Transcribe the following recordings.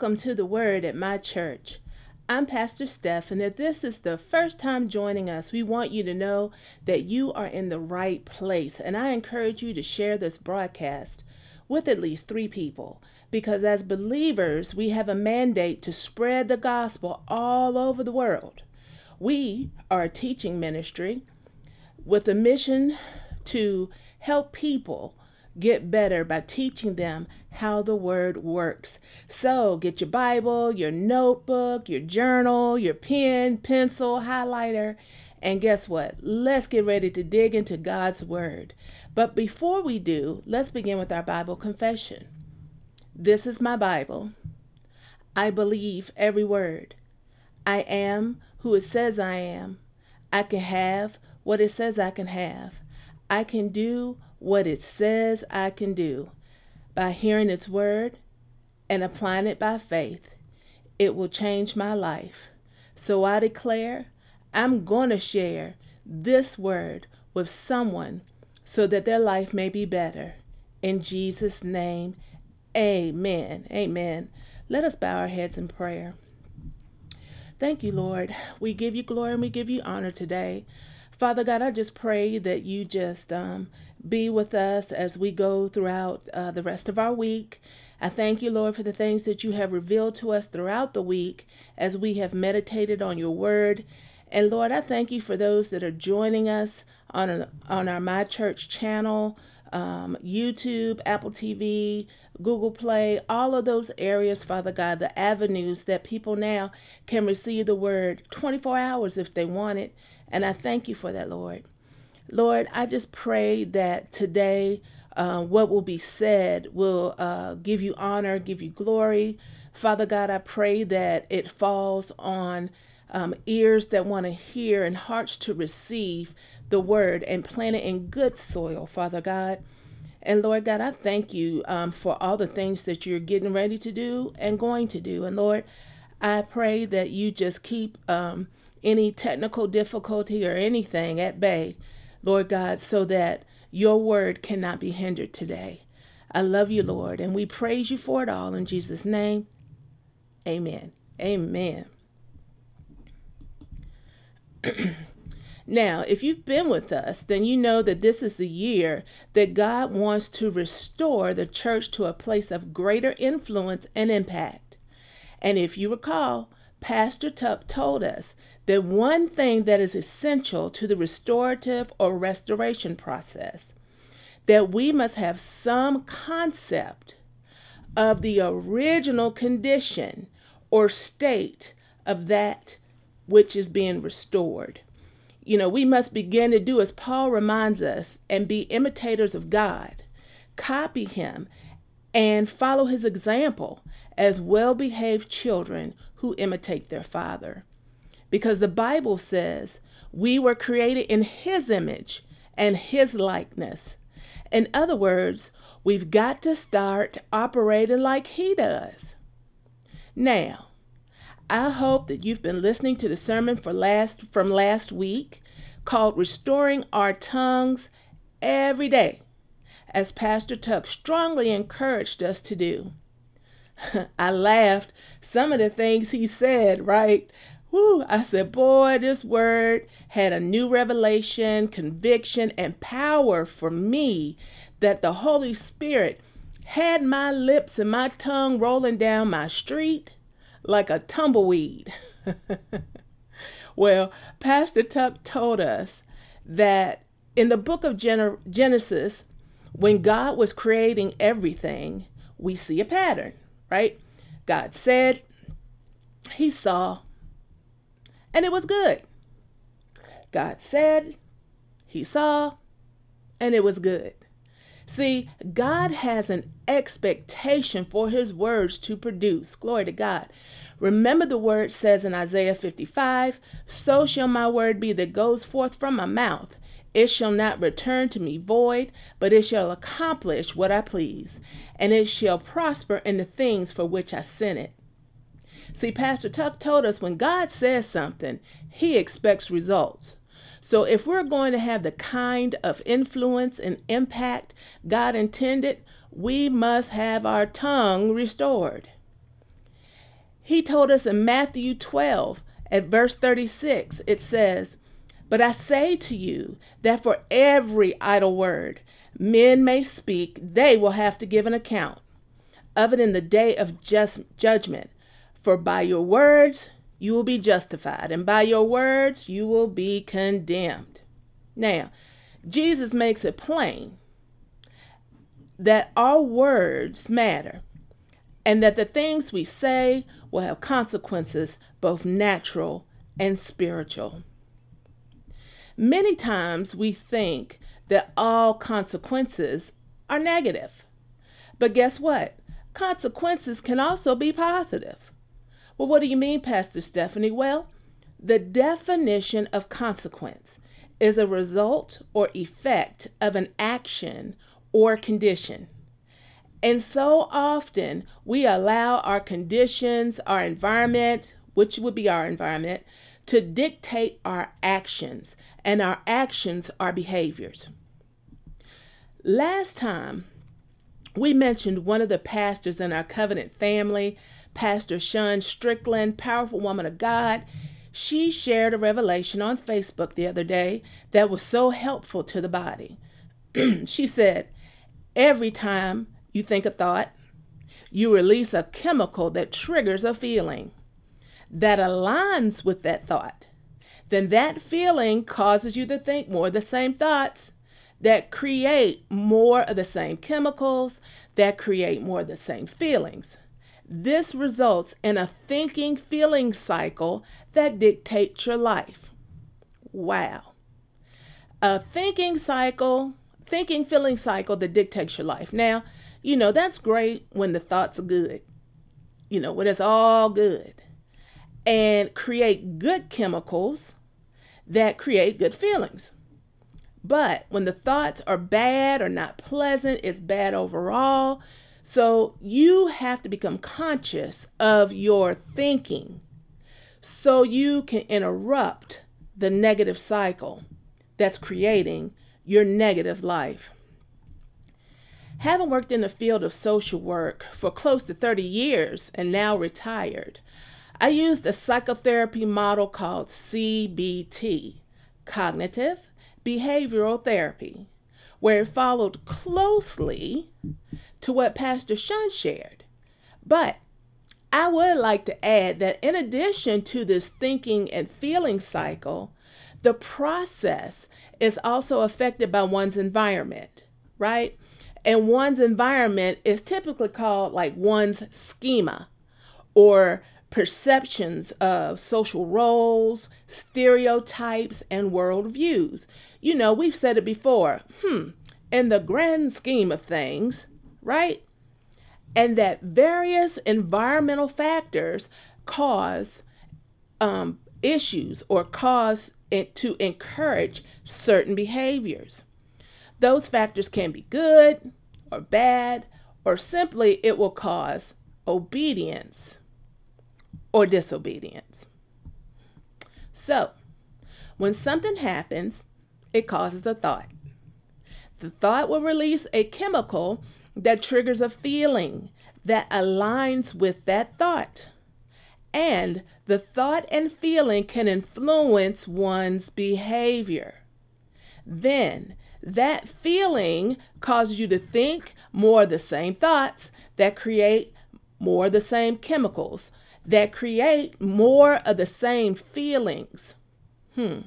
Welcome to the Word at my church. I'm Pastor Steph, and if this is the first time joining us, we want you to know that you are in the right place. And I encourage you to share this broadcast with at least three people because as believers, we have a mandate to spread the gospel all over the world. We are a teaching ministry with a mission to help people get better by teaching them how the word works. So get your Bible, your notebook, your journal, your pen, pencil, highlighter, and guess what? Let's get ready to dig into God's word. But before we do, let's begin with our Bible confession. This is my Bible. I believe every word. I am who it says I am. I can have what it says I can have. I can do what it says I can do by hearing its word and applying it by faith. It will change my life. So I declare I'm going to share this word with someone so that their life may be better. In Jesus' name, amen. Amen. Let us bow our heads in prayer. Thank you, Lord. We give you glory and we give you honor today. Father God, I just pray that you just um, be with us as we go throughout uh, the rest of our week. I thank you, Lord, for the things that you have revealed to us throughout the week as we have meditated on your word. And Lord, I thank you for those that are joining us on, a, on our My Church channel, um, YouTube, Apple TV, Google Play, all of those areas, Father God, the avenues that people now can receive the word 24 hours if they want it. And I thank you for that, Lord. Lord, I just pray that today uh, what will be said will uh, give you honor, give you glory. Father God, I pray that it falls on um, ears that want to hear and hearts to receive the word and plant it in good soil, Father God. And Lord God, I thank you um, for all the things that you're getting ready to do and going to do. And Lord, I pray that you just keep um, any technical difficulty or anything at bay, Lord God, so that your word cannot be hindered today. I love you, Lord, and we praise you for it all in Jesus' name. Amen. Amen. now, if you've been with us, then you know that this is the year that God wants to restore the church to a place of greater influence and impact. And if you recall, Pastor Tuck told us that one thing that is essential to the restorative or restoration process that we must have some concept of the original condition or state of that which is being restored. You know, we must begin to do as Paul reminds us and be imitators of God, copy him, and follow his example as well behaved children who imitate their father. Because the Bible says we were created in his image and his likeness. In other words, we've got to start operating like he does. Now, I hope that you've been listening to the sermon for last from last week called Restoring Our Tongues Every Day, as Pastor Tuck strongly encouraged us to do. I laughed. Some of the things he said, right? Whew, I said, boy, this word had a new revelation, conviction, and power for me that the Holy Spirit had my lips and my tongue rolling down my street like a tumbleweed. well, Pastor Tuck told us that in the book of Gen- Genesis, when God was creating everything, we see a pattern right? God said, He saw, and it was good. God said, He saw, and it was good. See, God has an expectation for His words to produce. Glory to God. Remember, the word says in Isaiah 55 So shall my word be that goes forth from my mouth. It shall not return to me void, but it shall accomplish what I please, and it shall prosper in the things for which I sent it. See, Pastor Tuck told us when God says something, he expects results. So if we're going to have the kind of influence and impact God intended, we must have our tongue restored. He told us in Matthew 12 at verse 36, it says, But I say to you that for every idle word men may speak, they will have to give an account of it in the day of just judgment. For by your words you will be justified, and by your words you will be condemned. Now, Jesus makes it plain that our words matter and that the things we say will have consequences, both natural and spiritual. Many times we think that all consequences are negative. But guess what? Consequences can also be positive. Well, what do you mean, Pastor Stephanie? Well, the definition of consequence is a result or effect of an action or condition. And so often we allow our conditions, our environment, which would be our environment, to dictate our actions, and our actions are behaviors. Last time, we mentioned one of the pastors in our covenant family, Pastor Shun Strickland, powerful woman of God. She shared a revelation on Facebook the other day that was so helpful to the body. she said, Every time you think a thought, you release a chemical that triggers a feeling that aligns with that thought. Then that feeling causes you to think more of the same thoughts that create more of the same chemicals, that create more of the same feelings. This results in a thinking feeling cycle that dictates your life. Wow. A thinking cycle, thinking feeling cycle that dictates your life. Now, you know, that's great when the thoughts are good, you know, when it's all good, and create good chemicals that create good feelings. But when the thoughts are bad or not pleasant, it's bad overall. So you have to become conscious of your thinking so you can interrupt the negative cycle that's creating your negative life. Having worked in the field of social work for close to 30 years and now retired, I used a psychotherapy model called CBT cognitive behavioral therapy, where it followed closely to what Pastor Shun shared. But I would like to add that in addition to this thinking and feeling cycle, the process is also affected by one's environment, right? And one's environment is typically called like one's schema or perceptions of social roles, stereotypes, and worldviews. You know, we've said it before. Hmm, in the grand scheme of things, right? And that various environmental factors cause um, issues or cause it to encourage certain behaviors. Those factors can be good or bad, or simply it will cause obedience or disobedience. So, when something happens, it causes a thought. The thought will release a chemical that triggers a feeling that aligns with that thought. And the thought and feeling can influence one's behavior. Then that feeling causes you to think more of the same thoughts that create more of the same chemicals that create more of the same feelings. Hmm.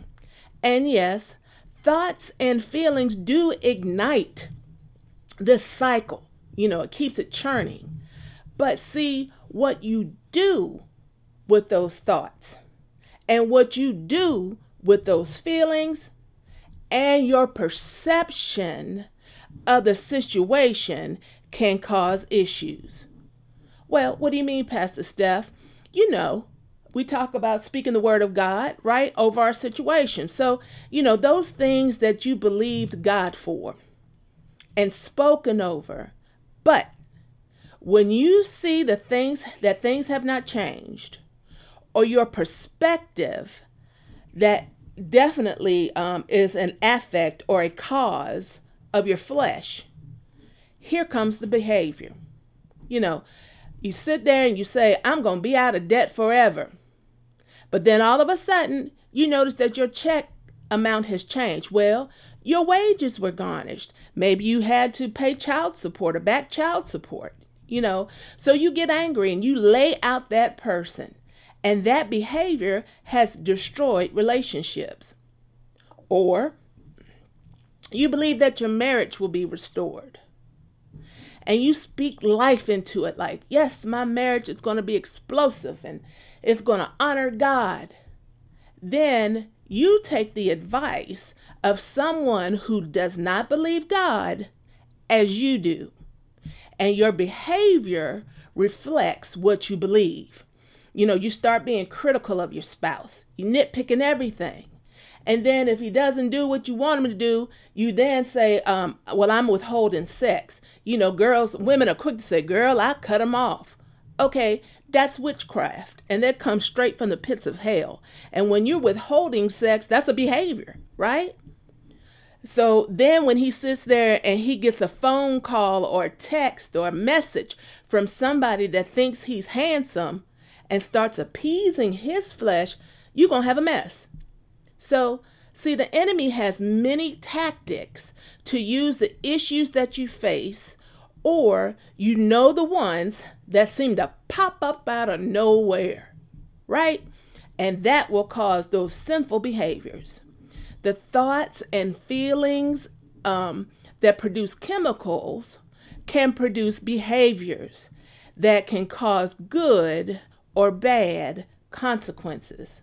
And yes, thoughts and feelings do ignite this cycle. You know, it keeps it churning. But see what you do with those thoughts and what you do with those feelings and your perception of the situation can cause issues. Well, what do you mean, Pastor Steph? you know, we talk about speaking the word of God, right, over our situation. So, you know, those things that you believed God for and spoken over. But when you see the things that things have not changed, or your perspective that definitely um, is an affect or a cause of your flesh, here comes the behavior. You know, you sit there and you say, I'm going to be out of debt forever. But then all of a sudden, you notice that your check amount has changed. Well, your wages were garnished. Maybe you had to pay child support or back child support, you know. So you get angry and you lay out that person. And that behavior has destroyed relationships. Or you believe that your marriage will be restored. And you speak life into it like, yes, my marriage is going to be explosive and it's going to honor God. Then you take the advice of someone who does not believe God as you do. And your behavior reflects what you believe. You know, you start being critical of your spouse, you nitpicking everything. And then if he doesn't do what you want him to do, you then say, um, well, I'm withholding sex. You know, girls, women are quick to say, girl, I cut him off. Okay, that's witchcraft, and that comes straight from the pits of hell. And when you're withholding sex, that's a behavior, right? So then when he sits there and he gets a phone call or text or message from somebody that thinks he's handsome and starts appeasing his flesh, you're going to have a mess. So, see, the enemy has many tactics to use the issues that you face or you know the ones that seem to pop up out of nowhere, right? And that will cause those sinful behaviors. The thoughts and feelings um, that produce chemicals can produce behaviors that can cause good or bad consequences.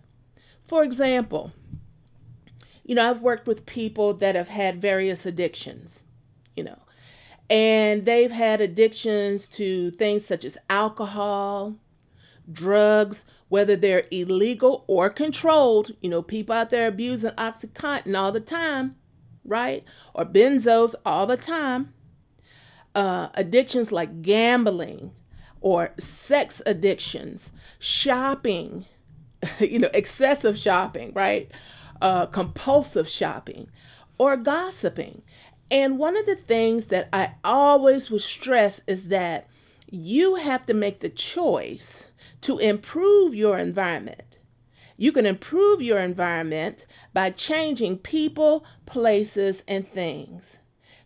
For example, you know, I've worked with people that have had various addictions, you know, and they've had addictions to things such as alcohol, drugs, whether they're illegal or controlled. You know, people out there abusing Oxycontin all the time, right? Or benzos all the time. Uh, addictions like gambling or sex addictions, shopping, you know, excessive shopping, right? Uh, compulsive shopping or gossiping. And one of the things that I always would stress is that you have to make the choice to improve your environment. You can improve your environment by changing people, places, and things.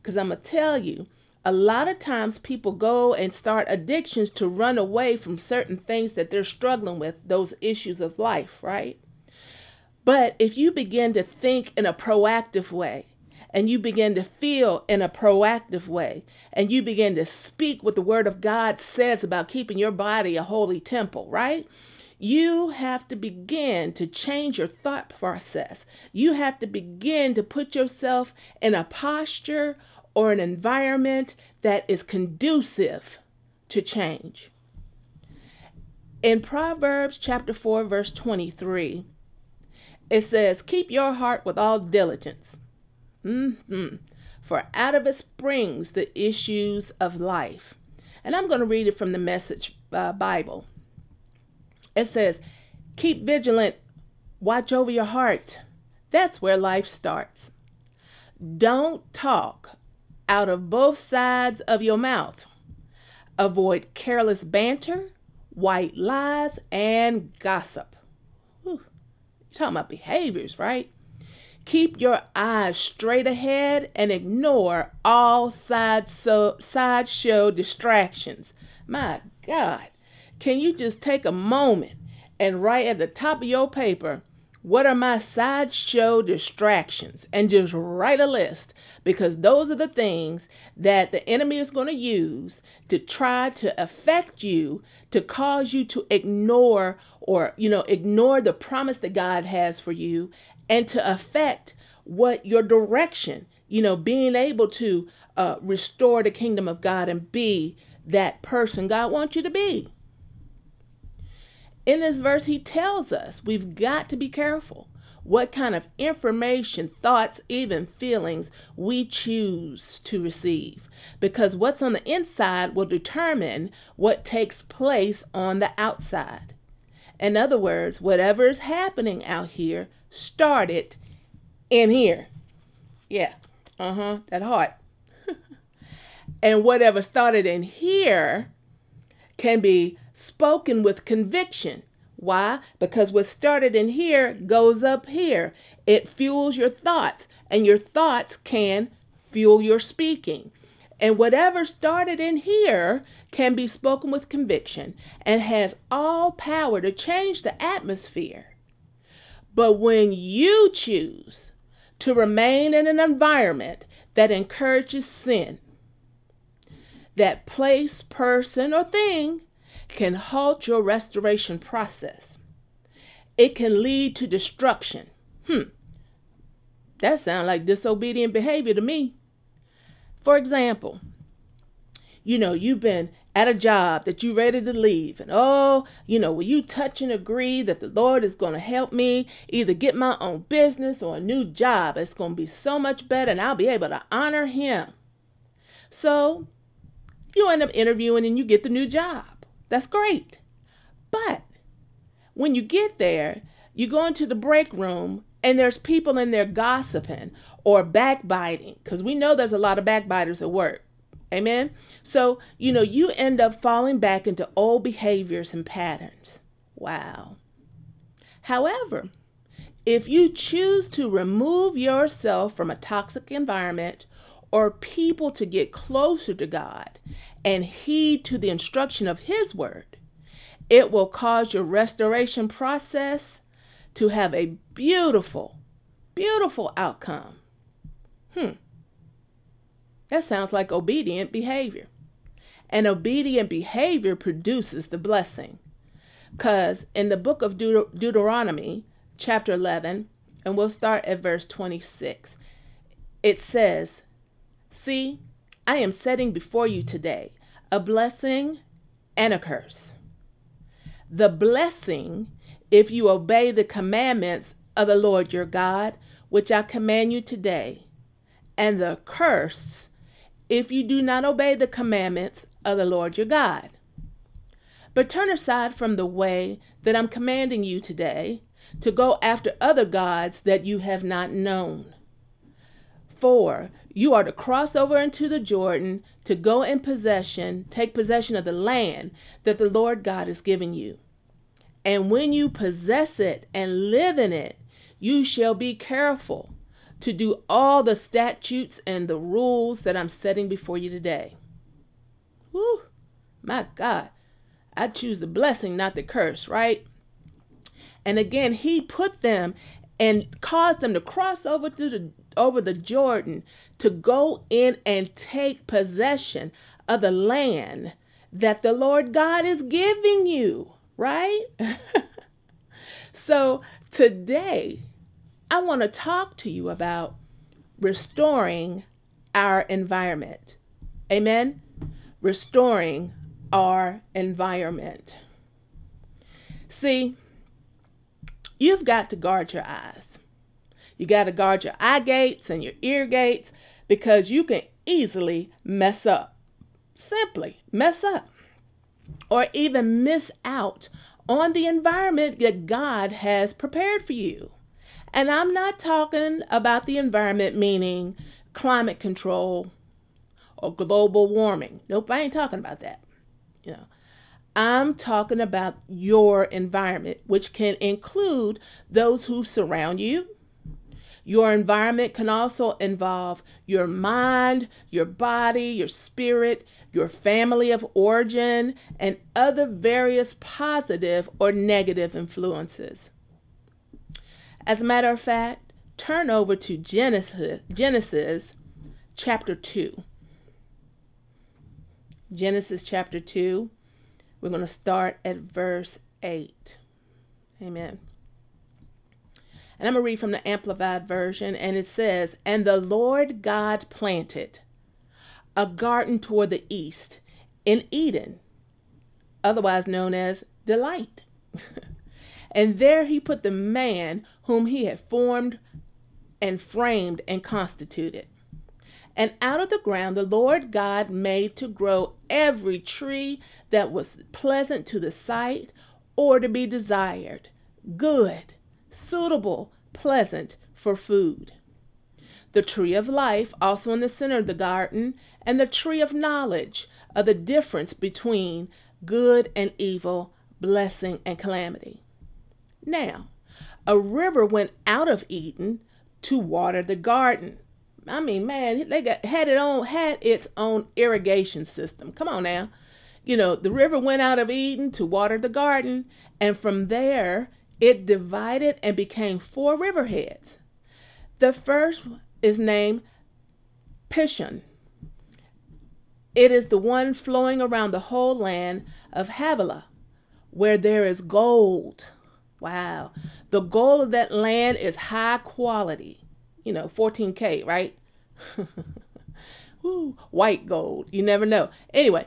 Because I'm going to tell you, a lot of times people go and start addictions to run away from certain things that they're struggling with, those issues of life, right? But if you begin to think in a proactive way, and you begin to feel in a proactive way and you begin to speak what the word of God says about keeping your body a holy temple, right? You have to begin to change your thought process. You have to begin to put yourself in a posture or an environment that is conducive to change. In Proverbs chapter 4 verse 23, it says, "Keep your heart with all diligence, Mm-hmm. For out of it springs the issues of life. And I'm going to read it from the Message uh, Bible. It says, Keep vigilant, watch over your heart. That's where life starts. Don't talk out of both sides of your mouth. Avoid careless banter, white lies, and gossip. Whew. You're talking about behaviors, right? Keep your eyes straight ahead and ignore all side so sideshow distractions. My God, can you just take a moment and write at the top of your paper, what are my sideshow distractions? And just write a list because those are the things that the enemy is going to use to try to affect you, to cause you to ignore or, you know, ignore the promise that God has for you and to affect what your direction, you know, being able to uh, restore the kingdom of God and be that person God wants you to be. In this verse, he tells us we've got to be careful what kind of information, thoughts, even feelings we choose to receive. Because what's on the inside will determine what takes place on the outside. In other words, whatever is happening out here started in here. Yeah. Uh huh. That heart. And whatever started in here can be spoken with conviction. Why? Because what started in here goes up here. It fuels your thoughts, and your thoughts can fuel your speaking. And whatever started in here can be spoken with conviction and has all power to change the atmosphere. But when you choose to remain in an environment that encourages sin, that place, person, or thing can halt your restoration process. It can lead to destruction. Hmm. That sounds like disobedient behavior to me. For example, you know, you've been at a job that you're ready to leave, and oh, you know, will you touch and agree that the Lord is going to help me either get my own business or a new job? It's going to be so much better, and I'll be able to honor Him. So you end up interviewing and you get the new job. That's great. But when you get there, you go into the break room and there's people in there gossiping or backbiting because we know there's a lot of backbiters at work. Amen. So, you know, you end up falling back into old behaviors and patterns. Wow. However, if you choose to remove yourself from a toxic environment or people to get closer to God and heed to the instruction of His Word, it will cause your restoration process to have a beautiful, beautiful outcome. Hmm. That sounds like obedient behavior. And obedient behavior produces the blessing. Because in the book of Deut- Deuteronomy, chapter 11, and we'll start at verse 26, it says, See, I am setting before you today a blessing and a curse. The blessing, if you obey the commandments of the Lord your God, which I command you today, and the curse, if you do not obey the commandments of the Lord your God. But turn aside from the way that I'm commanding you today to go after other gods that you have not known. For you are to cross over into the Jordan to go in possession, take possession of the land that the Lord God is giving you. And when you possess it and live in it, you shall be careful to do all the statutes and the rules that I'm setting before you today. Whew, my God, I choose the blessing, not the curse, right? And again, he put them and caused them to cross over to the over the Jordan to go in and take possession of the land that the Lord God is giving you, right? so today, I want to talk to you about restoring our environment. Amen? Restoring our environment. See, you've got to guard your eyes. You got to guard your eye gates and your ear gates because you can easily mess up. Simply mess up. Or even miss out on the environment that God has prepared for you. And I'm not talking about the environment meaning climate control or global warming. Nope, I ain't talking about that. You know, I'm talking about your environment, which can include those who surround you, your environment can also involve your mind, your body, your spirit, your family of origin, and other various positive or negative influences. As a matter of fact, turn over to Genesis, Genesis chapter 2. Genesis chapter 2. We're going to start at verse 8. Amen. And I'm going to read from the Amplified Version, and it says, And the Lord God planted a garden toward the east in Eden, otherwise known as Delight. and there he put the man whom he had formed and framed and constituted. And out of the ground the Lord God made to grow every tree that was pleasant to the sight or to be desired, good suitable, pleasant for food. the tree of life, also in the center of the garden, and the tree of knowledge of the difference between good and evil, blessing and calamity. Now, a river went out of Eden to water the garden. I mean, man, they got had it on had its own irrigation system. Come on now. You know, the river went out of Eden to water the garden, and from there it divided and became four riverheads. The first is named Pishon. It is the one flowing around the whole land of Havilah, where there is gold. Wow. The gold of that land is high quality. You know, 14K, right? Woo, white gold. You never know. Anyway,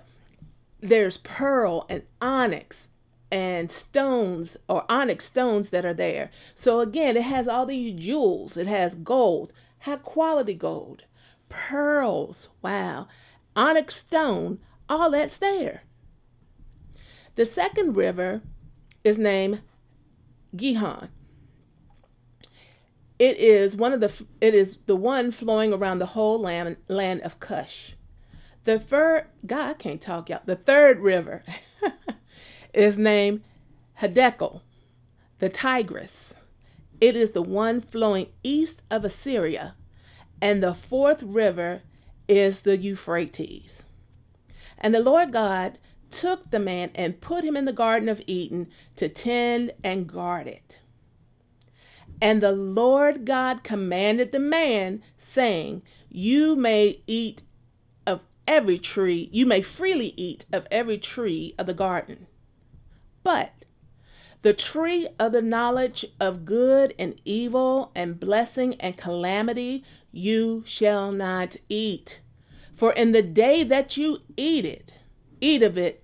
there's pearl and onyx and stones or onyx stones that are there. So again, it has all these jewels. It has gold, high quality gold, pearls. Wow. Onyx stone, all that's there. The second river is named Gihon. It is one of the it is the one flowing around the whole land land of Cush. The third God I can't talk y'all. The third river is named Hiddekel, the Tigris. It is the one flowing east of Assyria, and the fourth river is the Euphrates. And the Lord God took the man and put him in the Garden of Eden to tend and guard it. And the Lord God commanded the man, saying, You may eat of every tree, you may freely eat of every tree of the garden. But the tree of the knowledge of good and evil and blessing and calamity you shall not eat. For in the day that you eat it, eat of it,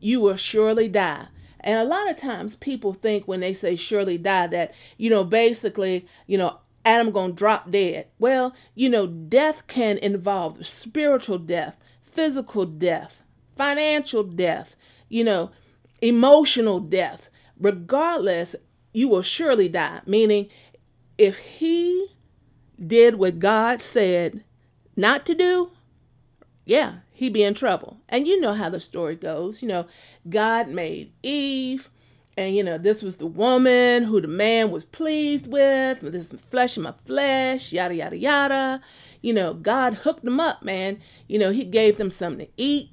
you will surely die. And a lot of times people think when they say surely die that, you know, basically, you know, Adam going to drop dead. Well, you know, death can involve spiritual death, physical death, financial death, you know, emotional death. Regardless, you will surely die. Meaning, if he did what God said not to do, yeah, he'd be in trouble. And you know how the story goes. You know, God made Eve, and you know, this was the woman who the man was pleased with. This is flesh of my flesh, yada, yada, yada. You know, God hooked them up, man. You know, he gave them something to eat,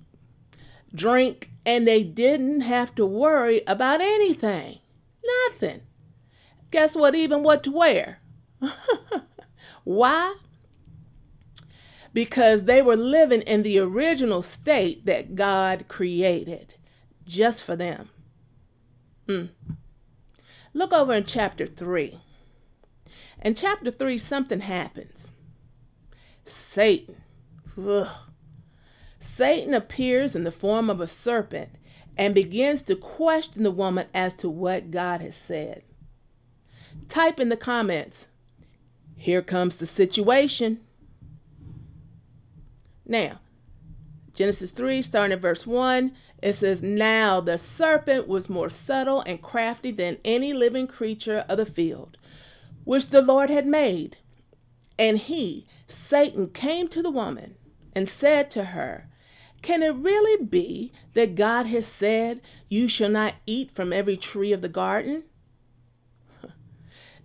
drink, and they didn't have to worry about anything. Nothing. Guess what? Even what to wear. Why? Because they were living in the original state that God created just for them. Mm. Look over in chapter 3. In chapter 3, something happens. Satan. Ugh. Satan appears in the form of a serpent and begins to question the woman as to what God has said. Type in the comments, here comes the situation. Now, Genesis 3, starting at verse 1, it says, Now the serpent was more subtle and crafty than any living creature of the field, which the Lord had made. And he, Satan, came to the woman and said to her, Can it really be that God has said, You shall not eat from every tree of the garden?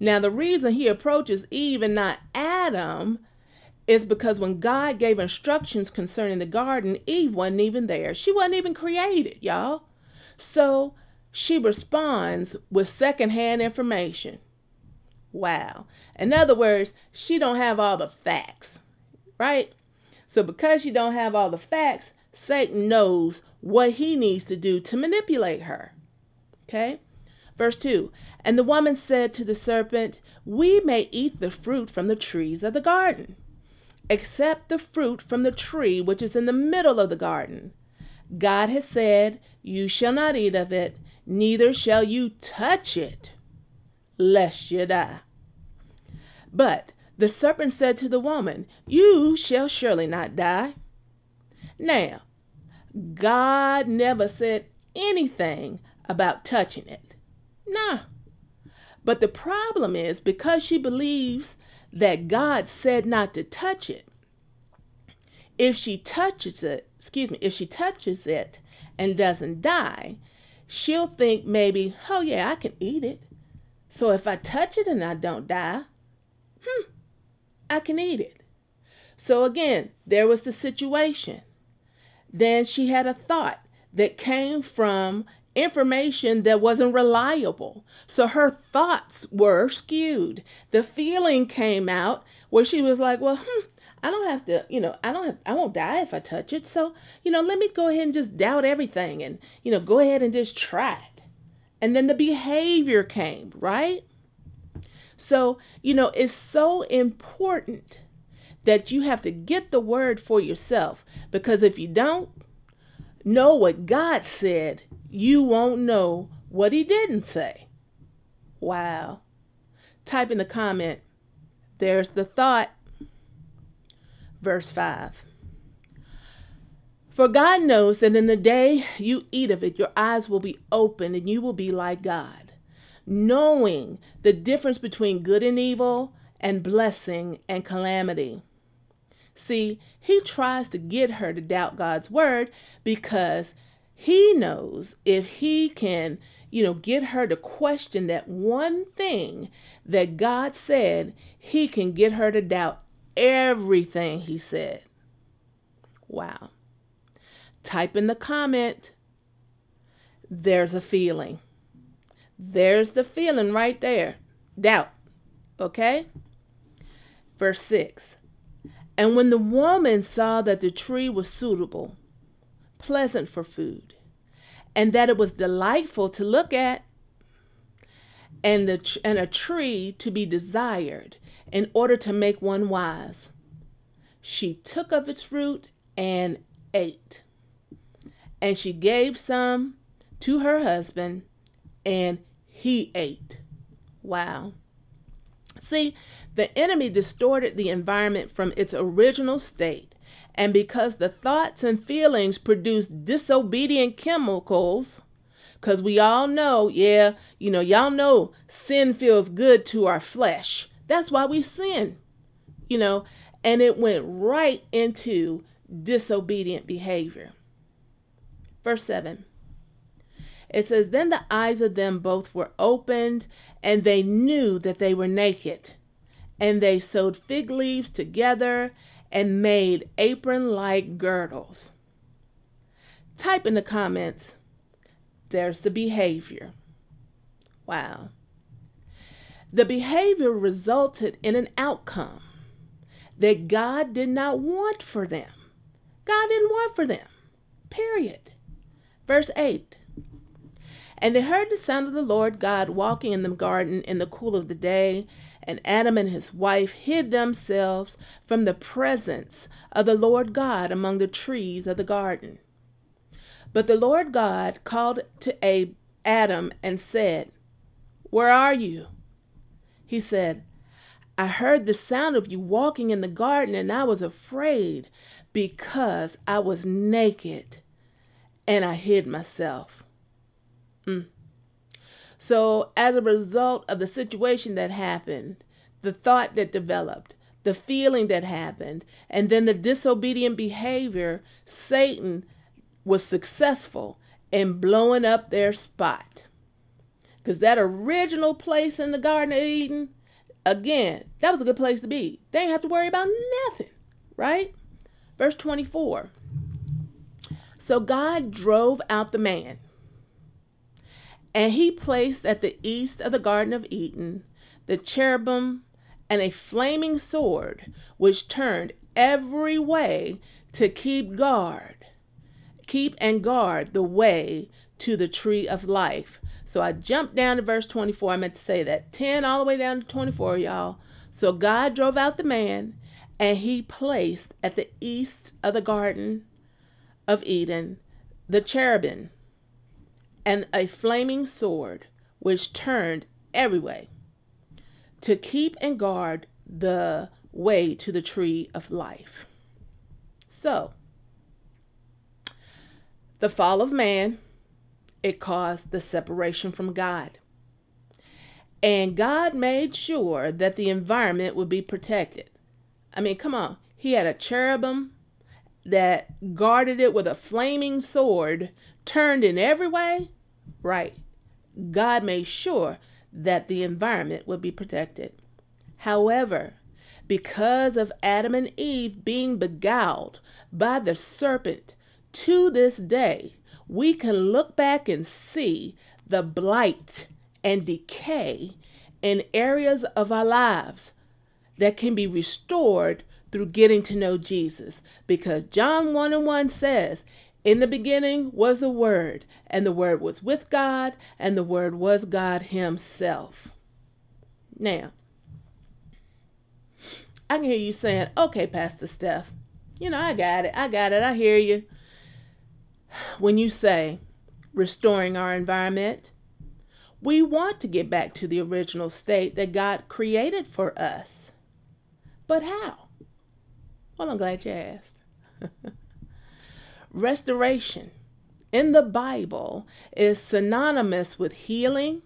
Now, the reason he approaches Eve and not Adam is because when God gave instructions concerning the garden, Eve wasn't even there. She wasn't even created, y'all. So she responds with secondhand information. Wow. In other words, she don't have all the facts, right? So because she don't have all the facts, Satan knows what he needs to do to manipulate her. Okay? Verse 2 And the woman said to the serpent, We may eat the fruit from the trees of the garden except the fruit from the tree which is in the middle of the garden. God has said, You shall not eat of it, neither shall you touch it, lest you die. But the serpent said to the woman, You shall surely not die. Now, God never said anything about touching it. Nah. But the problem is because she believes that God said not to touch it, if she touches it, excuse me, if she touches it and doesn't die, she'll think maybe, oh yeah, I can eat it. So if I touch it and I don't die, hmm, I can eat it. So again, there was the situation. Then she had a thought that came from information that wasn't reliable. So her thoughts were skewed. The feeling came out where she was like, well, hmm, I don't have to, you know, I don't have, I won't die if I touch it. So, you know, let me go ahead and just doubt everything and, you know, go ahead and just try it. And then the behavior came, right? So, you know, it's so important that you have to get the word for yourself because if you don't know what God said, you won't know what He didn't say. Wow. Type in the comment, there's the thought. Verse 5. For God knows that in the day you eat of it, your eyes will be open and you will be like God, knowing the difference between good and evil and blessing and calamity. See, he tries to get her to doubt God's word because he knows if he can, you know, get her to question that one thing that God said, he can get her to doubt everything he said. Wow. Type in the comment, there's a feeling. There's the feeling right there. Doubt. Okay? Verse 6 and when the woman saw that the tree was suitable, pleasant for food, and that it was delightful to look at, and, the, and a tree to be desired in order to make one wise, she took of its fruit and ate. And she gave some to her husband, and he ate. Wow. See, the enemy distorted the environment from its original state. And because the thoughts and feelings produce disobedient chemicals, because we all know, yeah, you know, y'all know sin feels good to our flesh. That's why we sin, you know, and it went right into disobedient behavior. Verse 7 it says, Then the eyes of them both were opened, and they knew that they were naked. And they sewed fig leaves together and made apron like girdles. Type in the comments, there's the behavior. Wow. The behavior resulted in an outcome that God did not want for them. God didn't want for them. Period. Verse 8 and they heard the sound of the Lord God walking in the garden in the cool of the day. And Adam and his wife hid themselves from the presence of the Lord God among the trees of the garden. But the Lord God called to Adam and said, Where are you? He said, I heard the sound of you walking in the garden, and I was afraid because I was naked and I hid myself. Mm. So, as a result of the situation that happened, the thought that developed, the feeling that happened, and then the disobedient behavior, Satan was successful in blowing up their spot. Because that original place in the Garden of Eden, again, that was a good place to be. They didn't have to worry about nothing, right? Verse 24. So God drove out the man and he placed at the east of the Garden of Eden the cherubim and a flaming sword, which turned every way to keep guard, keep and guard the way to the tree of life. So I jumped down to verse 24. I meant to say that 10 all the way down to 24, y'all. So God drove out the man, and he placed at the east of the Garden of Eden the cherubim and a flaming sword which turned every way to keep and guard the way to the tree of life. So, the fall of man, it caused the separation from God. And God made sure that the environment would be protected. I mean, come on. He had a cherubim that guarded it with a flaming sword turned in every way. Right. God made sure that the environment would be protected. However, because of Adam and Eve being beguiled by the serpent, to this day, we can look back and see the blight and decay in areas of our lives that can be restored through getting to know Jesus. Because John 1 and 1 says, In the beginning was the Word, and the Word was with God, and the Word was God Himself. Now, I can hear you saying, Okay, Pastor Steph, you know, I got it. I got it. I hear you. When you say restoring our environment, we want to get back to the original state that God created for us. But how? Well, I'm glad you asked. Restoration in the Bible is synonymous with healing,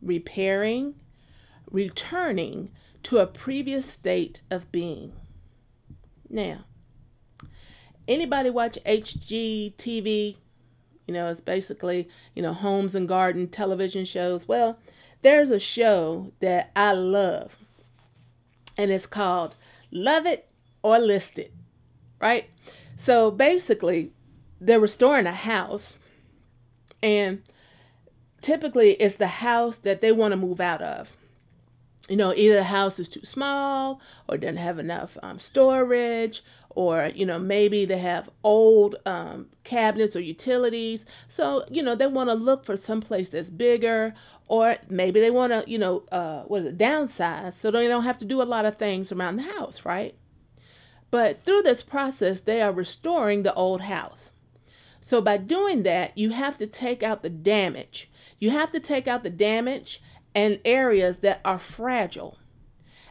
repairing, returning to a previous state of being. Now, anybody watch HGTV? You know, it's basically, you know, homes and garden television shows. Well, there's a show that I love, and it's called Love It or List It, right? So basically, they're restoring a house, and typically it's the house that they want to move out of you know, either the house is too small or doesn't have enough um, storage, or, you know, maybe they have old um, cabinets or utilities. So, you know, they want to look for some place that's bigger, or maybe they want to, you know, uh, what is it, downsize so they don't have to do a lot of things around the house, right? But through this process, they are restoring the old house. So by doing that, you have to take out the damage. You have to take out the damage and areas that are fragile.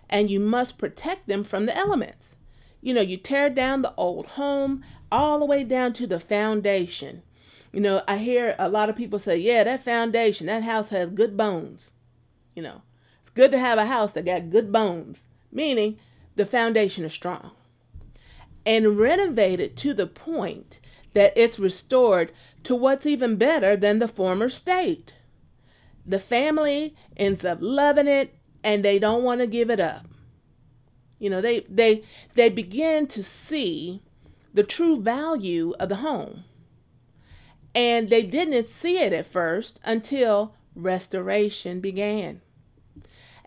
And you must protect them from the elements. You know, you tear down the old home all the way down to the foundation. You know, I hear a lot of people say, yeah, that foundation, that house has good bones. You know, it's good to have a house that got good bones, meaning the foundation is strong. And renovate it to the point that it's restored to what's even better than the former state the family ends up loving it and they don't want to give it up. You know, they they they begin to see the true value of the home. And they didn't see it at first until restoration began.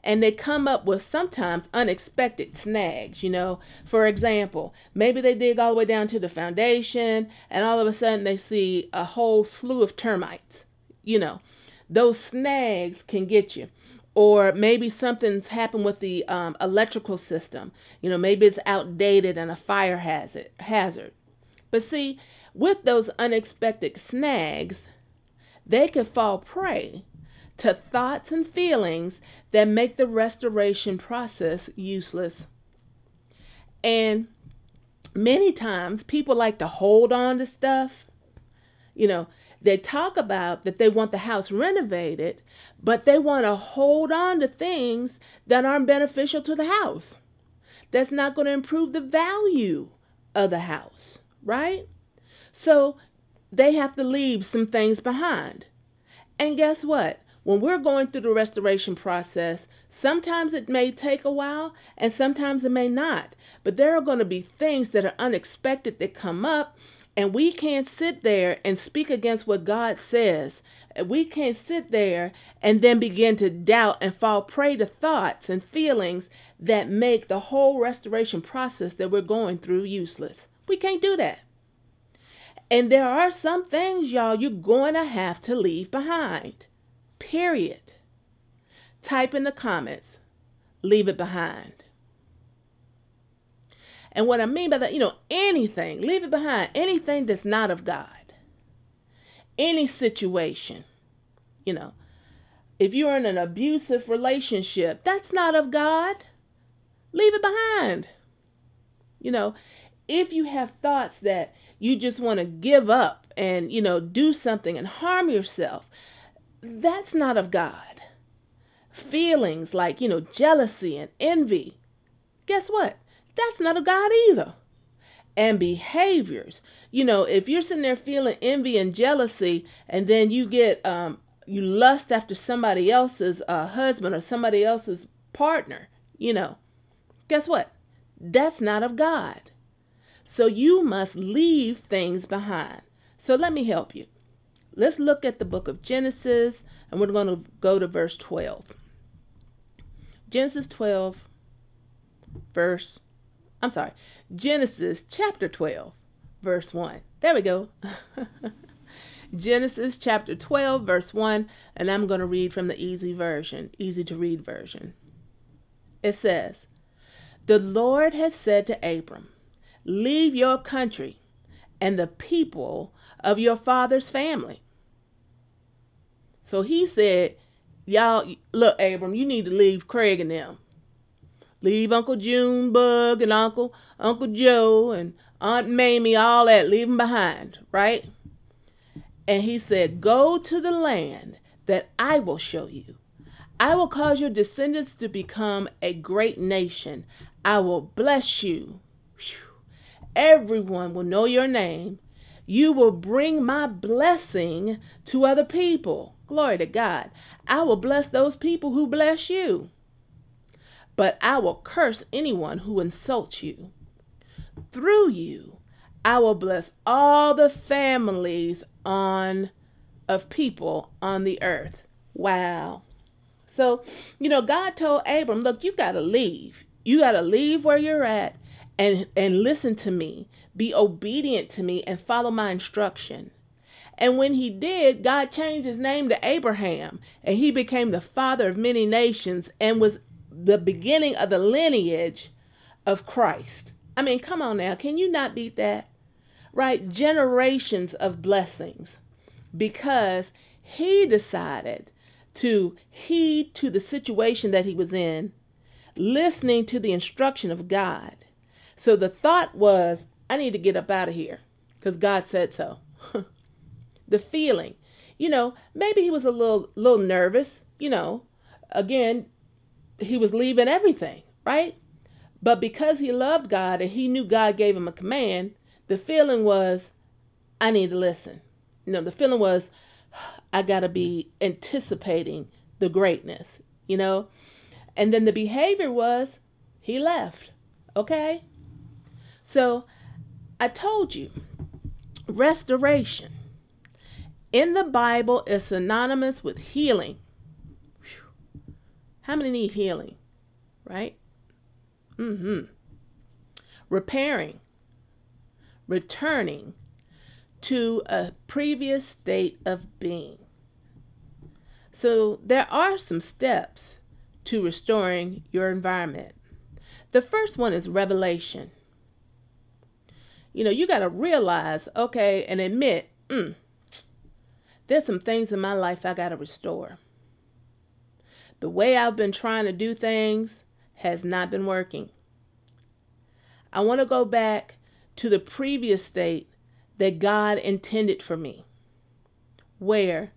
And they come up with sometimes unexpected snags, you know. For example, maybe they dig all the way down to the foundation and all of a sudden they see a whole slew of termites, you know? Those snags can get you. Or maybe something's happened with the um, electrical system. You know maybe it's outdated and a fire hazard hazard. But see with those unexpected snags they could fall prey to thoughts and feelings that make the restoration process useless and many times people like to hold on to stuff you know they talk about that they want the house renovated, but they want to hold on to things that aren't beneficial to the house. That's not going to improve the value of the house, right? So they have to leave some things behind. And guess what? When we're going through the restoration process, sometimes it may take a while and sometimes it may not. But there are going to be things that are unexpected that come up and we can't sit there and speak against what God says. We can't sit there and then begin to doubt and fall prey to thoughts and feelings that make the whole restoration process that we're going through useless. We can't do that. And there are some things, y'all, you're going to have to leave behind. Period. Type in the comments, leave it behind. And what I mean by that, you know, anything, leave it behind, anything that's not of God. Any situation, you know, if you're in an abusive relationship, that's not of God. Leave it behind. You know, if you have thoughts that you just want to give up and, you know, do something and harm yourself, that's not of God. feelings like, you know, jealousy and envy, guess what? That's not of God either. And behaviors, you know, if you're sitting there feeling envy and jealousy, and then you get, um, you lust after somebody else's uh, husband or somebody else's partner, you know, guess what? That's not of God. So you must leave things behind. So let me help you. Let's look at the book of Genesis, and we're going to go to verse 12. Genesis 12, verse, I'm sorry, Genesis chapter 12, verse 1. There we go. Genesis chapter 12, verse 1, and I'm going to read from the easy version, easy to read version. It says, The Lord has said to Abram, Leave your country and the people of your father's family. So he said, Y'all, look, Abram, you need to leave Craig and them. Leave Uncle Junebug and Uncle Uncle Joe and Aunt Mamie, all that, leave them behind, right? And he said, Go to the land that I will show you. I will cause your descendants to become a great nation. I will bless you. Everyone will know your name. You will bring my blessing to other people. Glory to God. I will bless those people who bless you. But I will curse anyone who insults you. Through you, I will bless all the families on of people on the earth. Wow. So, you know, God told Abram, look, you got to leave. You got to leave where you're at and and listen to me. Be obedient to me and follow my instruction. And when he did, God changed his name to Abraham, and he became the father of many nations and was the beginning of the lineage of Christ. I mean, come on now. Can you not beat that? Right? Generations of blessings because he decided to heed to the situation that he was in, listening to the instruction of God. So the thought was, I need to get up out of here because God said so. the feeling, you know, maybe he was a little little nervous, you know. Again, he was leaving everything, right? But because he loved God and he knew God gave him a command, the feeling was, I need to listen. You know, the feeling was, I got to be anticipating the greatness, you know? And then the behavior was, he left. Okay? So I told you, restoration in the Bible is synonymous with healing. How many need healing? Right? Mm-hmm. Repairing, returning to a previous state of being. So there are some steps to restoring your environment. The first one is revelation. You know, you got to realize, okay, and admit, mm, there's some things in my life I got to restore. The way I've been trying to do things has not been working. I want to go back to the previous state that God intended for me, where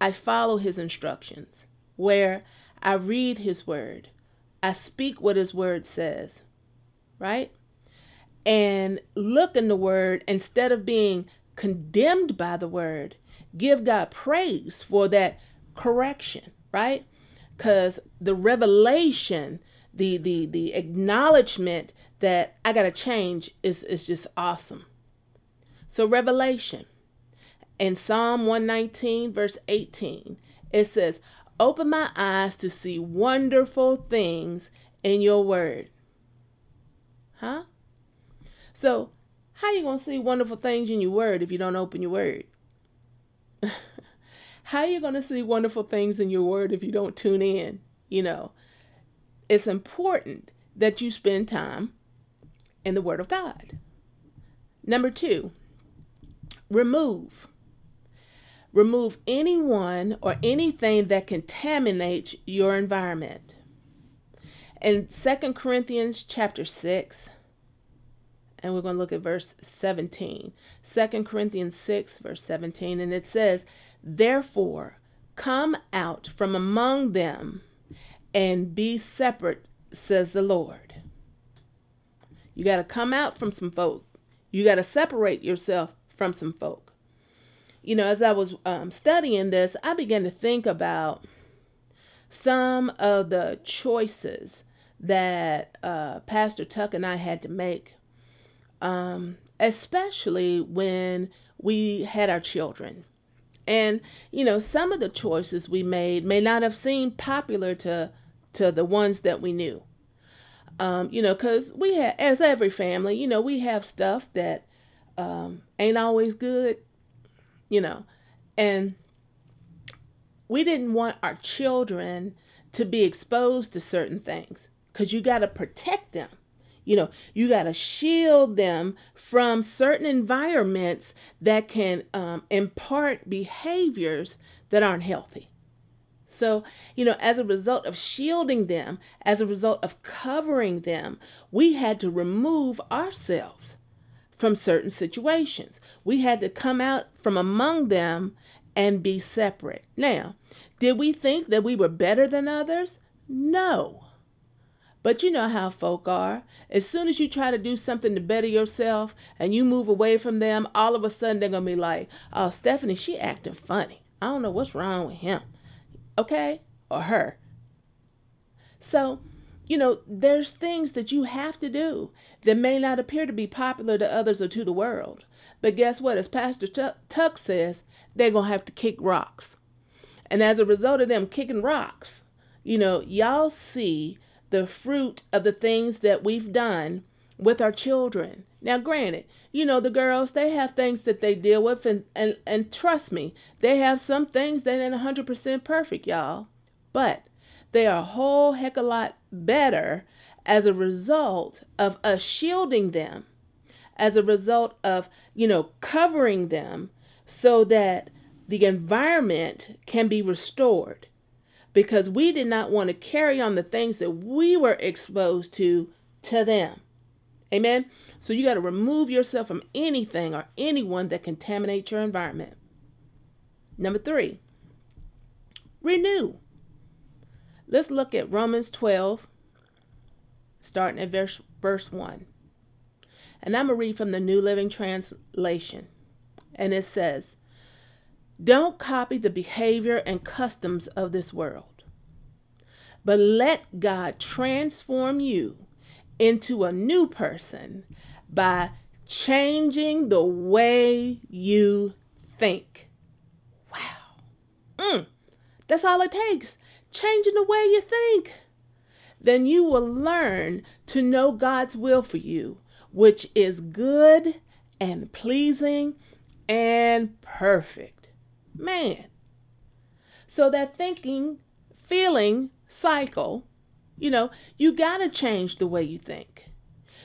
I follow His instructions, where I read His word, I speak what His word says, right? And look in the word instead of being condemned by the word, give God praise for that correction, right? because the revelation the the the acknowledgement that i gotta change is is just awesome. So revelation. In psalm 119 verse 18 it says open my eyes to see wonderful things in your word. Huh? So how you gonna see wonderful things in your word if you don't open your word how are you going to see wonderful things in your word if you don't tune in? You know, it's important that you spend time in the word of God. Number two, remove. Remove anyone or anything that contaminates your environment. In Second Corinthians chapter 6, and we're going to look at verse 17. 2 Corinthians 6, verse 17, and it says, Therefore, come out from among them and be separate, says the Lord. You got to come out from some folk. You got to separate yourself from some folk. You know, as I was um, studying this, I began to think about some of the choices that uh, Pastor Tuck and I had to make, um, especially when we had our children. And, you know, some of the choices we made may not have seemed popular to, to the ones that we knew. Um, you know, because we have, as every family, you know, we have stuff that um, ain't always good, you know, and we didn't want our children to be exposed to certain things because you got to protect them. You know, you got to shield them from certain environments that can um, impart behaviors that aren't healthy. So, you know, as a result of shielding them, as a result of covering them, we had to remove ourselves from certain situations. We had to come out from among them and be separate. Now, did we think that we were better than others? No. But you know how folk are. As soon as you try to do something to better yourself and you move away from them, all of a sudden they're to be like, oh, Stephanie, she acting funny. I don't know what's wrong with him. Okay? Or her. So, you know, there's things that you have to do that may not appear to be popular to others or to the world. But guess what? As Pastor Tuck says, they're to have to kick rocks. And as a result of them kicking rocks, you know, y'all see the fruit of the things that we've done with our children. Now, granted, you know, the girls, they have things that they deal with, and, and, and trust me, they have some things that ain't 100% perfect, y'all. But they are a whole heck of a lot better as a result of us shielding them, as a result of, you know, covering them so that the environment can be restored because we did not want to carry on the things that we were exposed to to them. Amen. So you got to remove yourself from anything or anyone that contaminates your environment. Number three, renew. Let's look at Romans 12, starting at verse, verse 1. And I'm going to read from the New Living Translation. And it says, don't copy the behavior and customs of this world, but let God transform you into a new person by changing the way you think. Wow. Mm, that's all it takes. Changing the way you think. Then you will learn to know God's will for you, which is good and pleasing and perfect. Man. So that thinking, feeling cycle, you know, you got to change the way you think.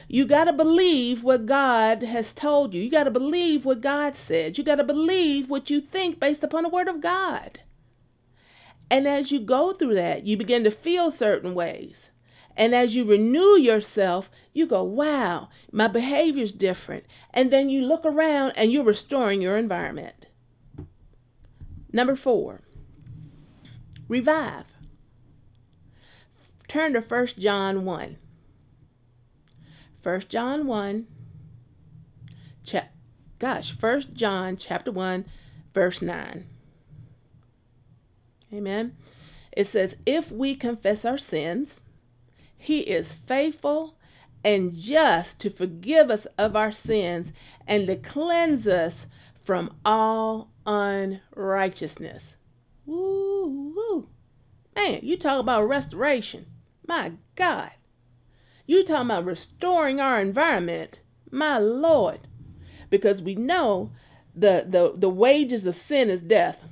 You got to believe what God has told you. You got to believe what God said. You got to believe what you think based upon the word of God. And as you go through that, you begin to feel certain ways. And as you renew yourself, you go, wow, my behavior's different. And then you look around and you're restoring your environment. Number four, revive. Turn to 1 John 1. 1 John 1, cha- gosh, 1 John chapter 1, verse 9. Amen. It says, If we confess our sins, he is faithful and just to forgive us of our sins and to cleanse us from all unrighteousness. Woo, woo. Man, you talk about restoration. My God. You talking about restoring our environment. My Lord. Because we know the, the, the wages of sin is death.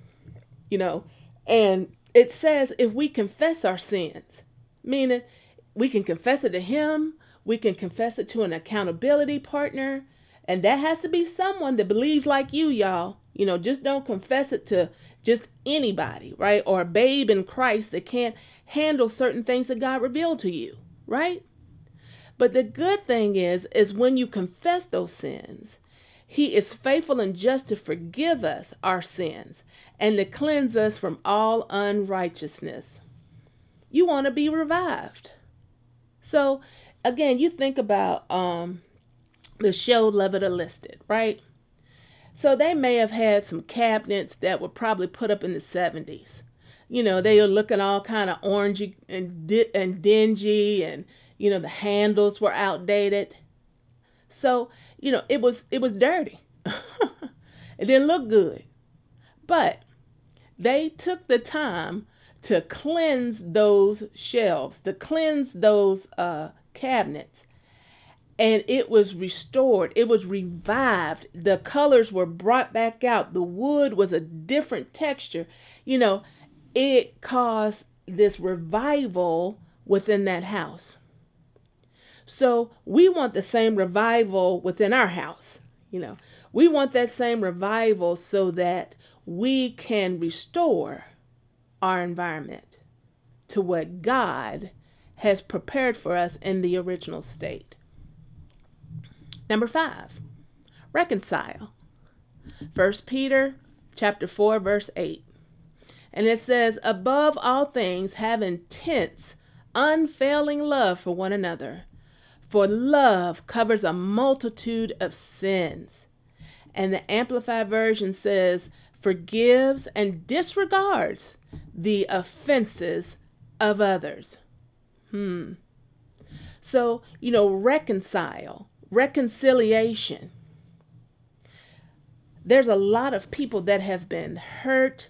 You know, and it says if we confess our sins, meaning we can confess it to Him, we can confess it to an accountability partner, and that has to be someone that believes like you, y'all. You know, just don't confess it to just anybody, right? Or a babe in Christ that can't handle certain things that God revealed to you, right? But the good thing is, is when you confess those sins, he is faithful and just to forgive us our sins and to cleanse us from all unrighteousness. you want to be revived. So again, you think about um, the show Love It or List It, right? So they may have had some cabinets that were probably put up in the 70s. You know, they are looking all kind of orangey and, di- and dingy and you know the handles were outdated. So, you know, it was it was dirty. it didn't look good. But they took the time to cleanse those shelves, to cleanse those uh, cabinets. And it was restored, it was revived. The colors were brought back out. The wood was a different texture. You know, it caused this revival within that house. So we want the same revival within our house. You know, we want that same revival so that we can restore our environment to what God has prepared for us in the original state. Number five, reconcile. First Peter chapter 4, verse 8. And it says, above all things, have intense, unfailing love for one another. For love covers a multitude of sins. And the Amplified Version says, forgives and disregards the offenses of others. Hmm. So, you know, reconcile, reconciliation. There's a lot of people that have been hurt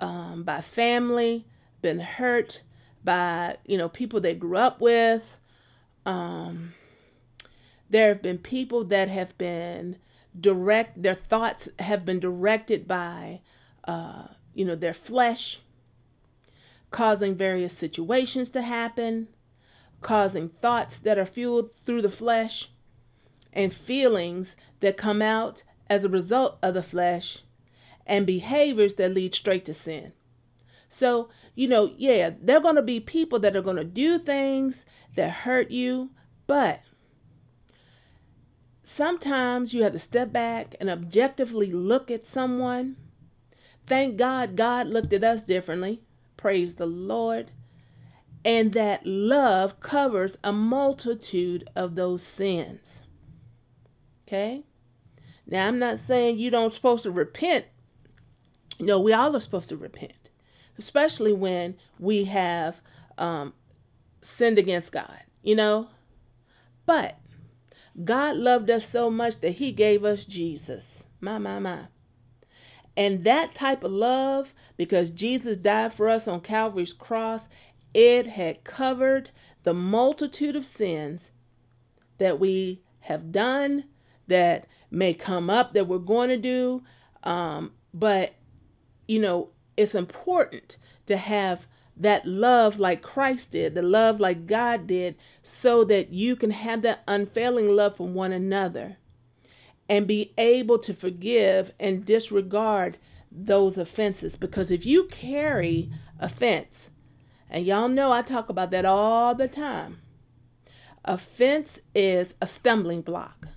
um, by family, been hurt by, you know, people they grew up with. Um, there have been people that have been direct, their thoughts have been directed by, uh, you know, their flesh causing various situations to happen, causing thoughts that are fueled through the flesh, and feelings that come out as a result of the flesh, and behaviors that lead straight to sin. So, you know, yeah, there are going to be people that are going to do things that hurt you, but sometimes you have to step back and objectively look at someone. Thank God God looked at us differently. Praise the Lord. And that love covers a multitude of those sins. Okay? Now, I'm not saying you don't supposed to repent. No, we all are supposed to repent, especially when we have um, sinned against God, you know? But God loved us so much that he gave us Jesus. My, my, my. And that type of love, because Jesus died for us on Calvary's cross, it had covered the multitude of sins that we have done, that may come up, that we're going to do. Um, but, you know, it's important to have that love like Christ did, the love like God did, so that you can have that unfailing love for one another and be able to forgive and disregard those offenses. Because if you carry offense, and y'all know I talk about that all the time, offense is a stumbling block.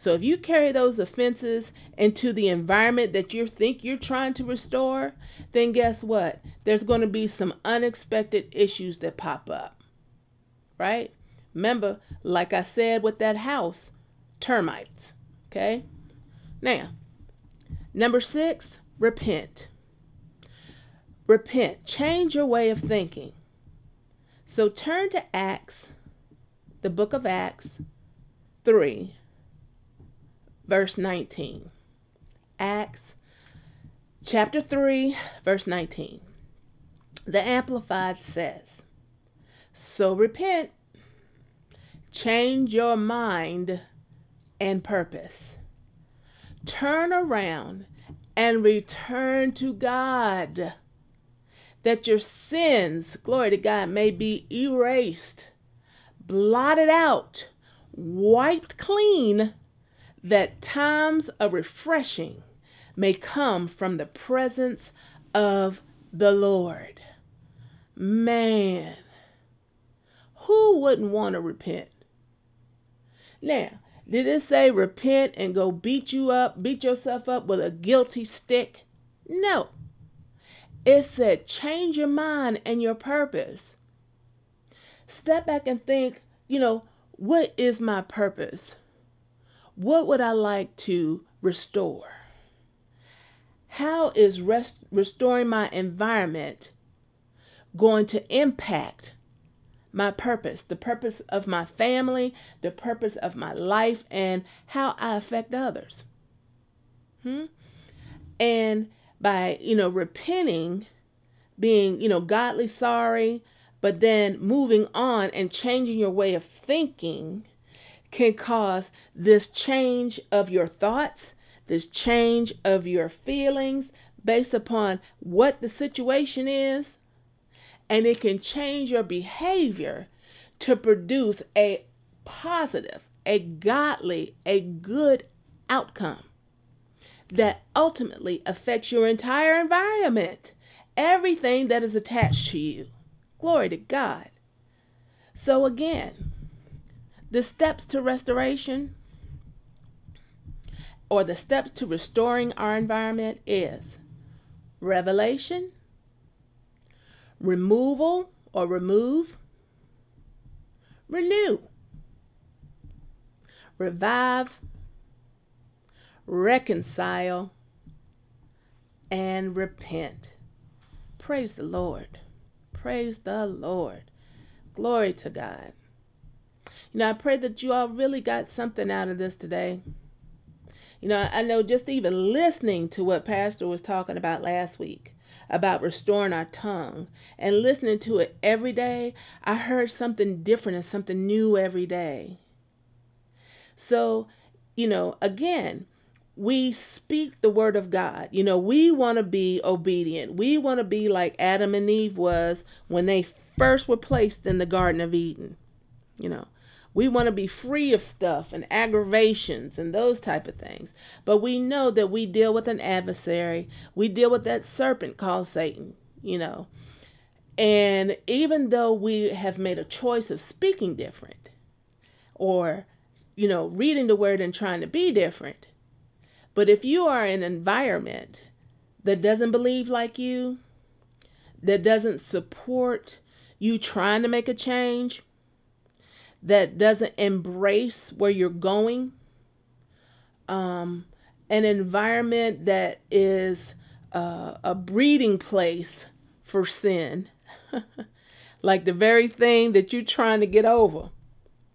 So if you carry those offenses into the environment that you think you're trying to restore, then guess what? There's going to be some unexpected issues that pop up. Right? Remember, like I said with that house, termites. Okay? Now, number six, repent. Repent. Change your way of thinking. So turn to Acts, the book of Acts 3, verse 19. Acts chapter 3, verse 19. The Amplified says, So repent, change your mind and purpose. Turn around and return to God, that your sins, glory to God, may be erased, blotted out, wiped clean, that times of refreshing may come from the presence of the Lord. Man, who wouldn't want to repent? Now, did it say repent and go beat you up, beat yourself up with a guilty stick? No. It said change your mind and your purpose. Step back and think, you know, what is my purpose? What would I like to restore? How is rest- restoring my environment going to impact my purpose, the purpose of my family, the purpose of my life, and how I affect others? Hmm? And by, you know, repenting, being, you know, godly sorry, but then moving on and changing your way of thinking can cause this change of your thoughts, this change of your feelings based upon what the situation is, and it can change your behavior to produce a positive, a godly, a good outcome that ultimately affects your entire environment, everything that is attached to you. Glory to God. So, again, the steps to restoration or the steps to restoring our environment is revelation, removal or remove, renew, revive, reconcile, and repent. Praise the Lord. Praise the Lord. Glory to God. You know, I pray that you all really got something out of this today. You know, I know just even listening to what Pastor was talking about last week about restoring our tongue and listening to it every day, I heard something different and something new every day. So, you know, again, we speak the word of God. You know, we want to be obedient. We want to be like Adam and Eve was when they first were placed in the Garden of Eden. You know, we want to be free of stuff and aggravations and those type of things. But we know that we deal with an adversary. We deal with that serpent called Satan, you know. And even though we have made a choice of speaking different or, you know, reading the word and trying to be different, but if you are in an environment that doesn't believe like you, that doesn't support you trying to make a change, that doesn't embrace where you're going, um, an environment that is uh, a breeding place for sin, like the very thing that you're trying to get over.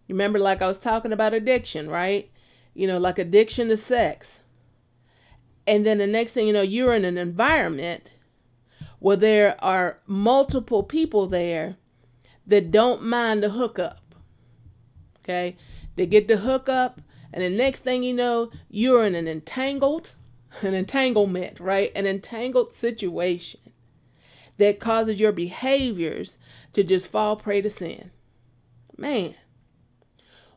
You Remember, like I was talking about addiction, right? You know, like addiction to sex. And then the next thing you know, you're in an environment where there are multiple people there that don't mind the hookup. Okay? They get the hookup, and the next thing you know, you're in an entangled, an entanglement, right? An entangled situation that causes your behaviors to just fall prey to sin. Man,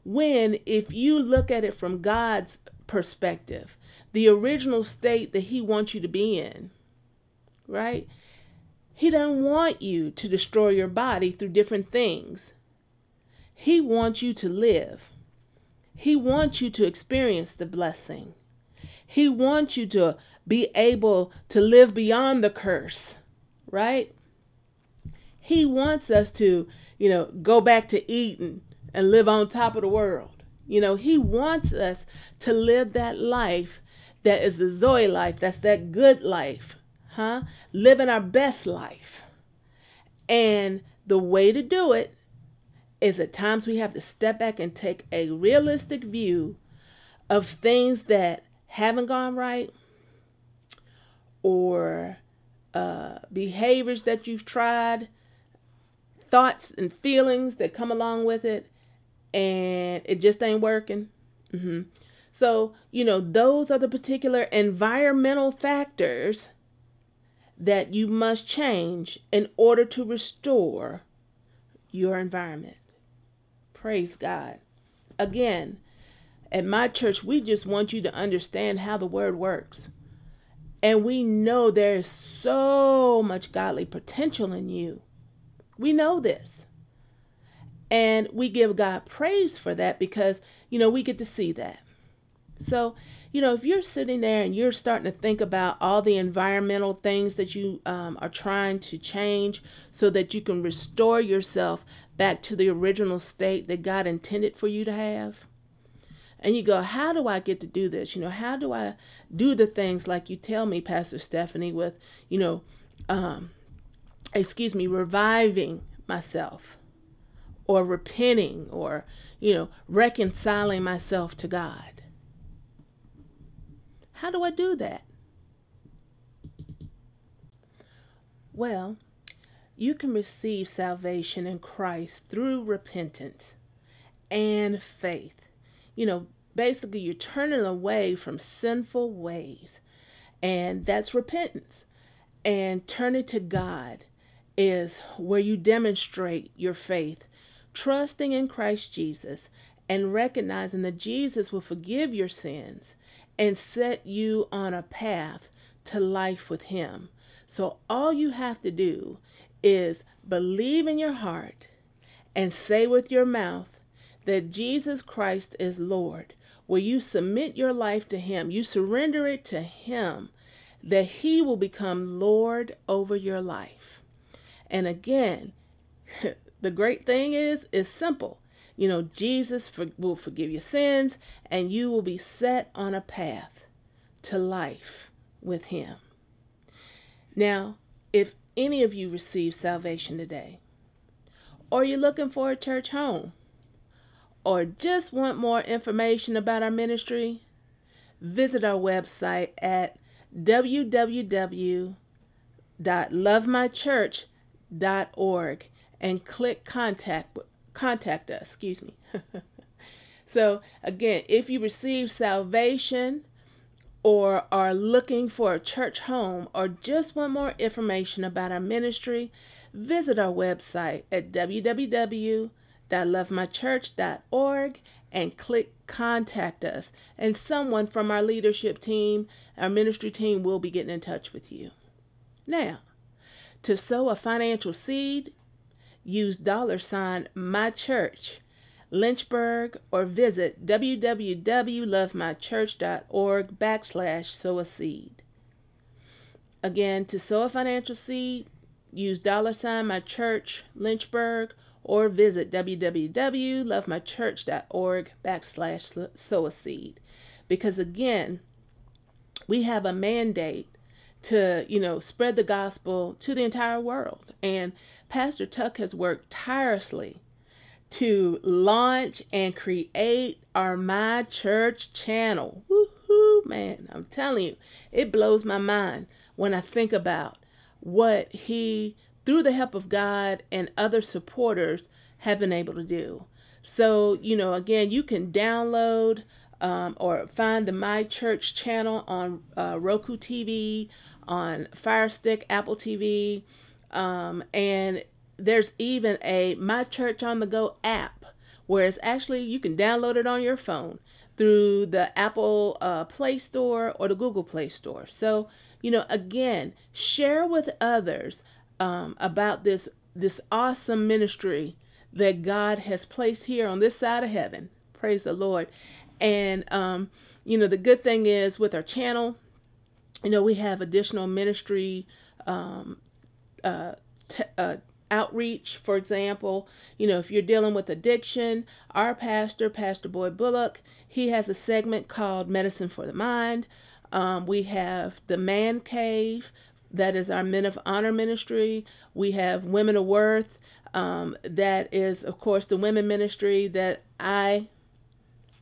when if you look at it from God's perspective, the original state that He wants you to be in, right? He doesn't want you to destroy your body through different things. He wants you to live. He wants you to experience the blessing. He wants you to be able to live beyond the curse, right? He wants us to, you know, go back to Eden and live on top of the world. You know, he wants us to live that life that is the Zoe life, that's that good life, huh? Living our best life. And the way to do it is at times we have to step back and take a realistic view of things that haven't gone right or uh, behaviors that you've tried, thoughts and feelings that come along with it, and it just ain't working. Mm-hmm. So, you know, those are the particular environmental factors that you must change in order to restore your environment. Praise God. Again, at my church, we just want you to understand how the word works. And we know there is so much godly potential in you. We know this. And we give God praise for that because, you know, we get to see that. So, you know, if you're sitting there and you're starting to think about all the environmental things that you um, are trying to change so that you can restore yourself back to the original state that God intended for you to have, and you go, How do I get to do this? You know, how do I do the things like you tell me, Pastor Stephanie, with, you know, um, excuse me, reviving myself or repenting or, you know, reconciling myself to God? How do I do that? Well, you can receive salvation in Christ through repentance and faith. You know, basically, you're turning away from sinful ways, and that's repentance. And turning to God is where you demonstrate your faith, trusting in Christ Jesus and recognizing that Jesus will forgive your sins and set you on a path to life with Him. So all you have to do is believe in your heart and say with your mouth that Jesus Christ is Lord, where you submit your life to Him, you surrender it to Him, that He will become Lord over your life. And again, the great thing is, is simple. You know, Jesus for, will forgive your sins and you will be set on a path to life with Him. Now, if any of you receive salvation today, or you're looking for a church home, or just want more information about our ministry, visit our website at www.lovemychurch.org and click contact contact us, excuse me. so, again, if you receive salvation or are looking for a church home or just want more information about our ministry, visit our website at www.lovemychurch.org and click contact us and someone from our leadership team, our ministry team will be getting in touch with you. Now, to sow a financial seed, use dollar sign my church lynchburg or visit www.lovemychurch.org backslash sow a seed again to sow a financial seed use dollar sign my church lynchburg or visit www.lovemychurch.org backslash sow a seed because again we have a mandate to, you know, spread the gospel to the entire world. And Pastor Tuck has worked tirelessly to launch and create our My Church channel. Woohoo, man. I'm telling you, it blows my mind when I think about what he, through the help of God and other supporters, have been able to do. So, you know, again, you can download um, or find the My Church channel on uh, Roku TV, on Fire Stick, Apple TV, um, and there's even a My Church on the Go app where it's actually you can download it on your phone through the Apple uh, Play Store or the Google Play Store. So, you know, again, share with others um, about this this awesome ministry that God has placed here on this side of heaven. Praise the Lord. And um, you know, the good thing is with our channel, you know, we have additional ministry um, uh, t- uh, outreach. For example, you know, if you're dealing with addiction, our pastor, Pastor Boyd Bullock, he has a segment called Medicine for the Mind. Um, we have the Man Cave, that is our Men of Honor ministry. We have Women of Worth, um, that is, of course, the women ministry that I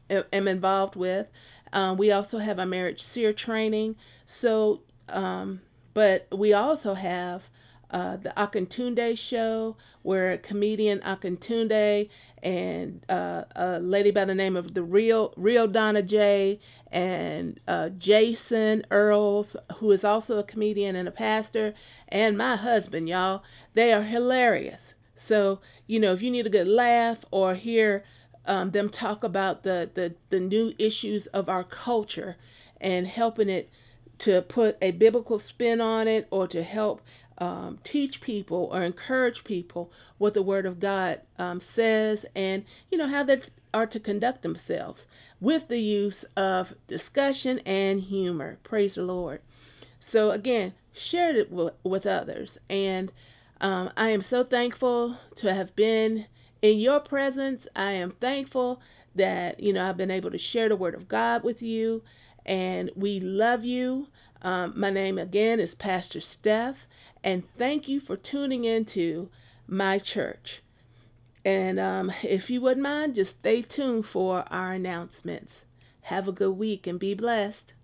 am involved with. Um, we also have a marriage seer training. So, um, but we also have uh, the Akintunde show, where comedian Akintunde and uh, a lady by the name of the real real Donna J and uh, Jason Earls, who is also a comedian and a pastor, and my husband, y'all, they are hilarious. So you know, if you need a good laugh or hear um, them talk about the, the the new issues of our culture and helping it to put a biblical spin on it or to help um, teach people or encourage people what the Word of God um, says and, you know, how they are to conduct themselves with the use of discussion and humor. Praise the Lord. So, again, share it with, with others. And um, I am so thankful to have been in your presence. I am thankful that, you know, I've been able to share the word of God with you. And we love you. Um, my name again is Pastor Steph. And thank you for tuning into my church. And um, if you wouldn't mind, just stay tuned for our announcements. Have a good week and be blessed.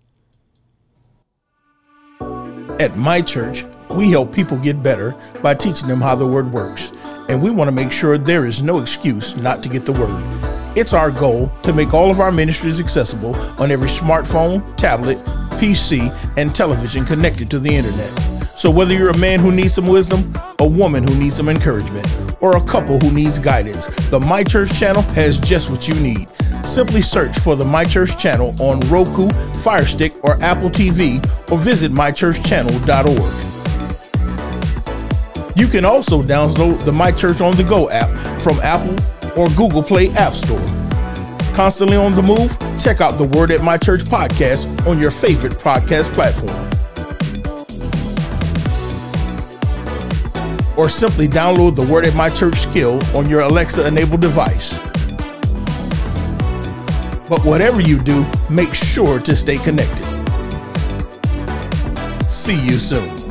At my church, we help people get better by teaching them how the word works. And we want to make sure there is no excuse not to get the word. It's our goal to make all of our ministries accessible on every smartphone, tablet, PC, and television connected to the internet. So whether you're a man who needs some wisdom, a woman who needs some encouragement, or a couple who needs guidance, the My Church channel has just what you need. Simply search for the My Church channel on Roku, Firestick, or Apple TV, or visit mychurchchannel.org. You can also download the My Church on the Go app from Apple or Google Play App Store. Constantly on the move? Check out the Word at My Church podcast on your favorite podcast platform. or simply download the Word at My Church skill on your Alexa enabled device. But whatever you do, make sure to stay connected. See you soon.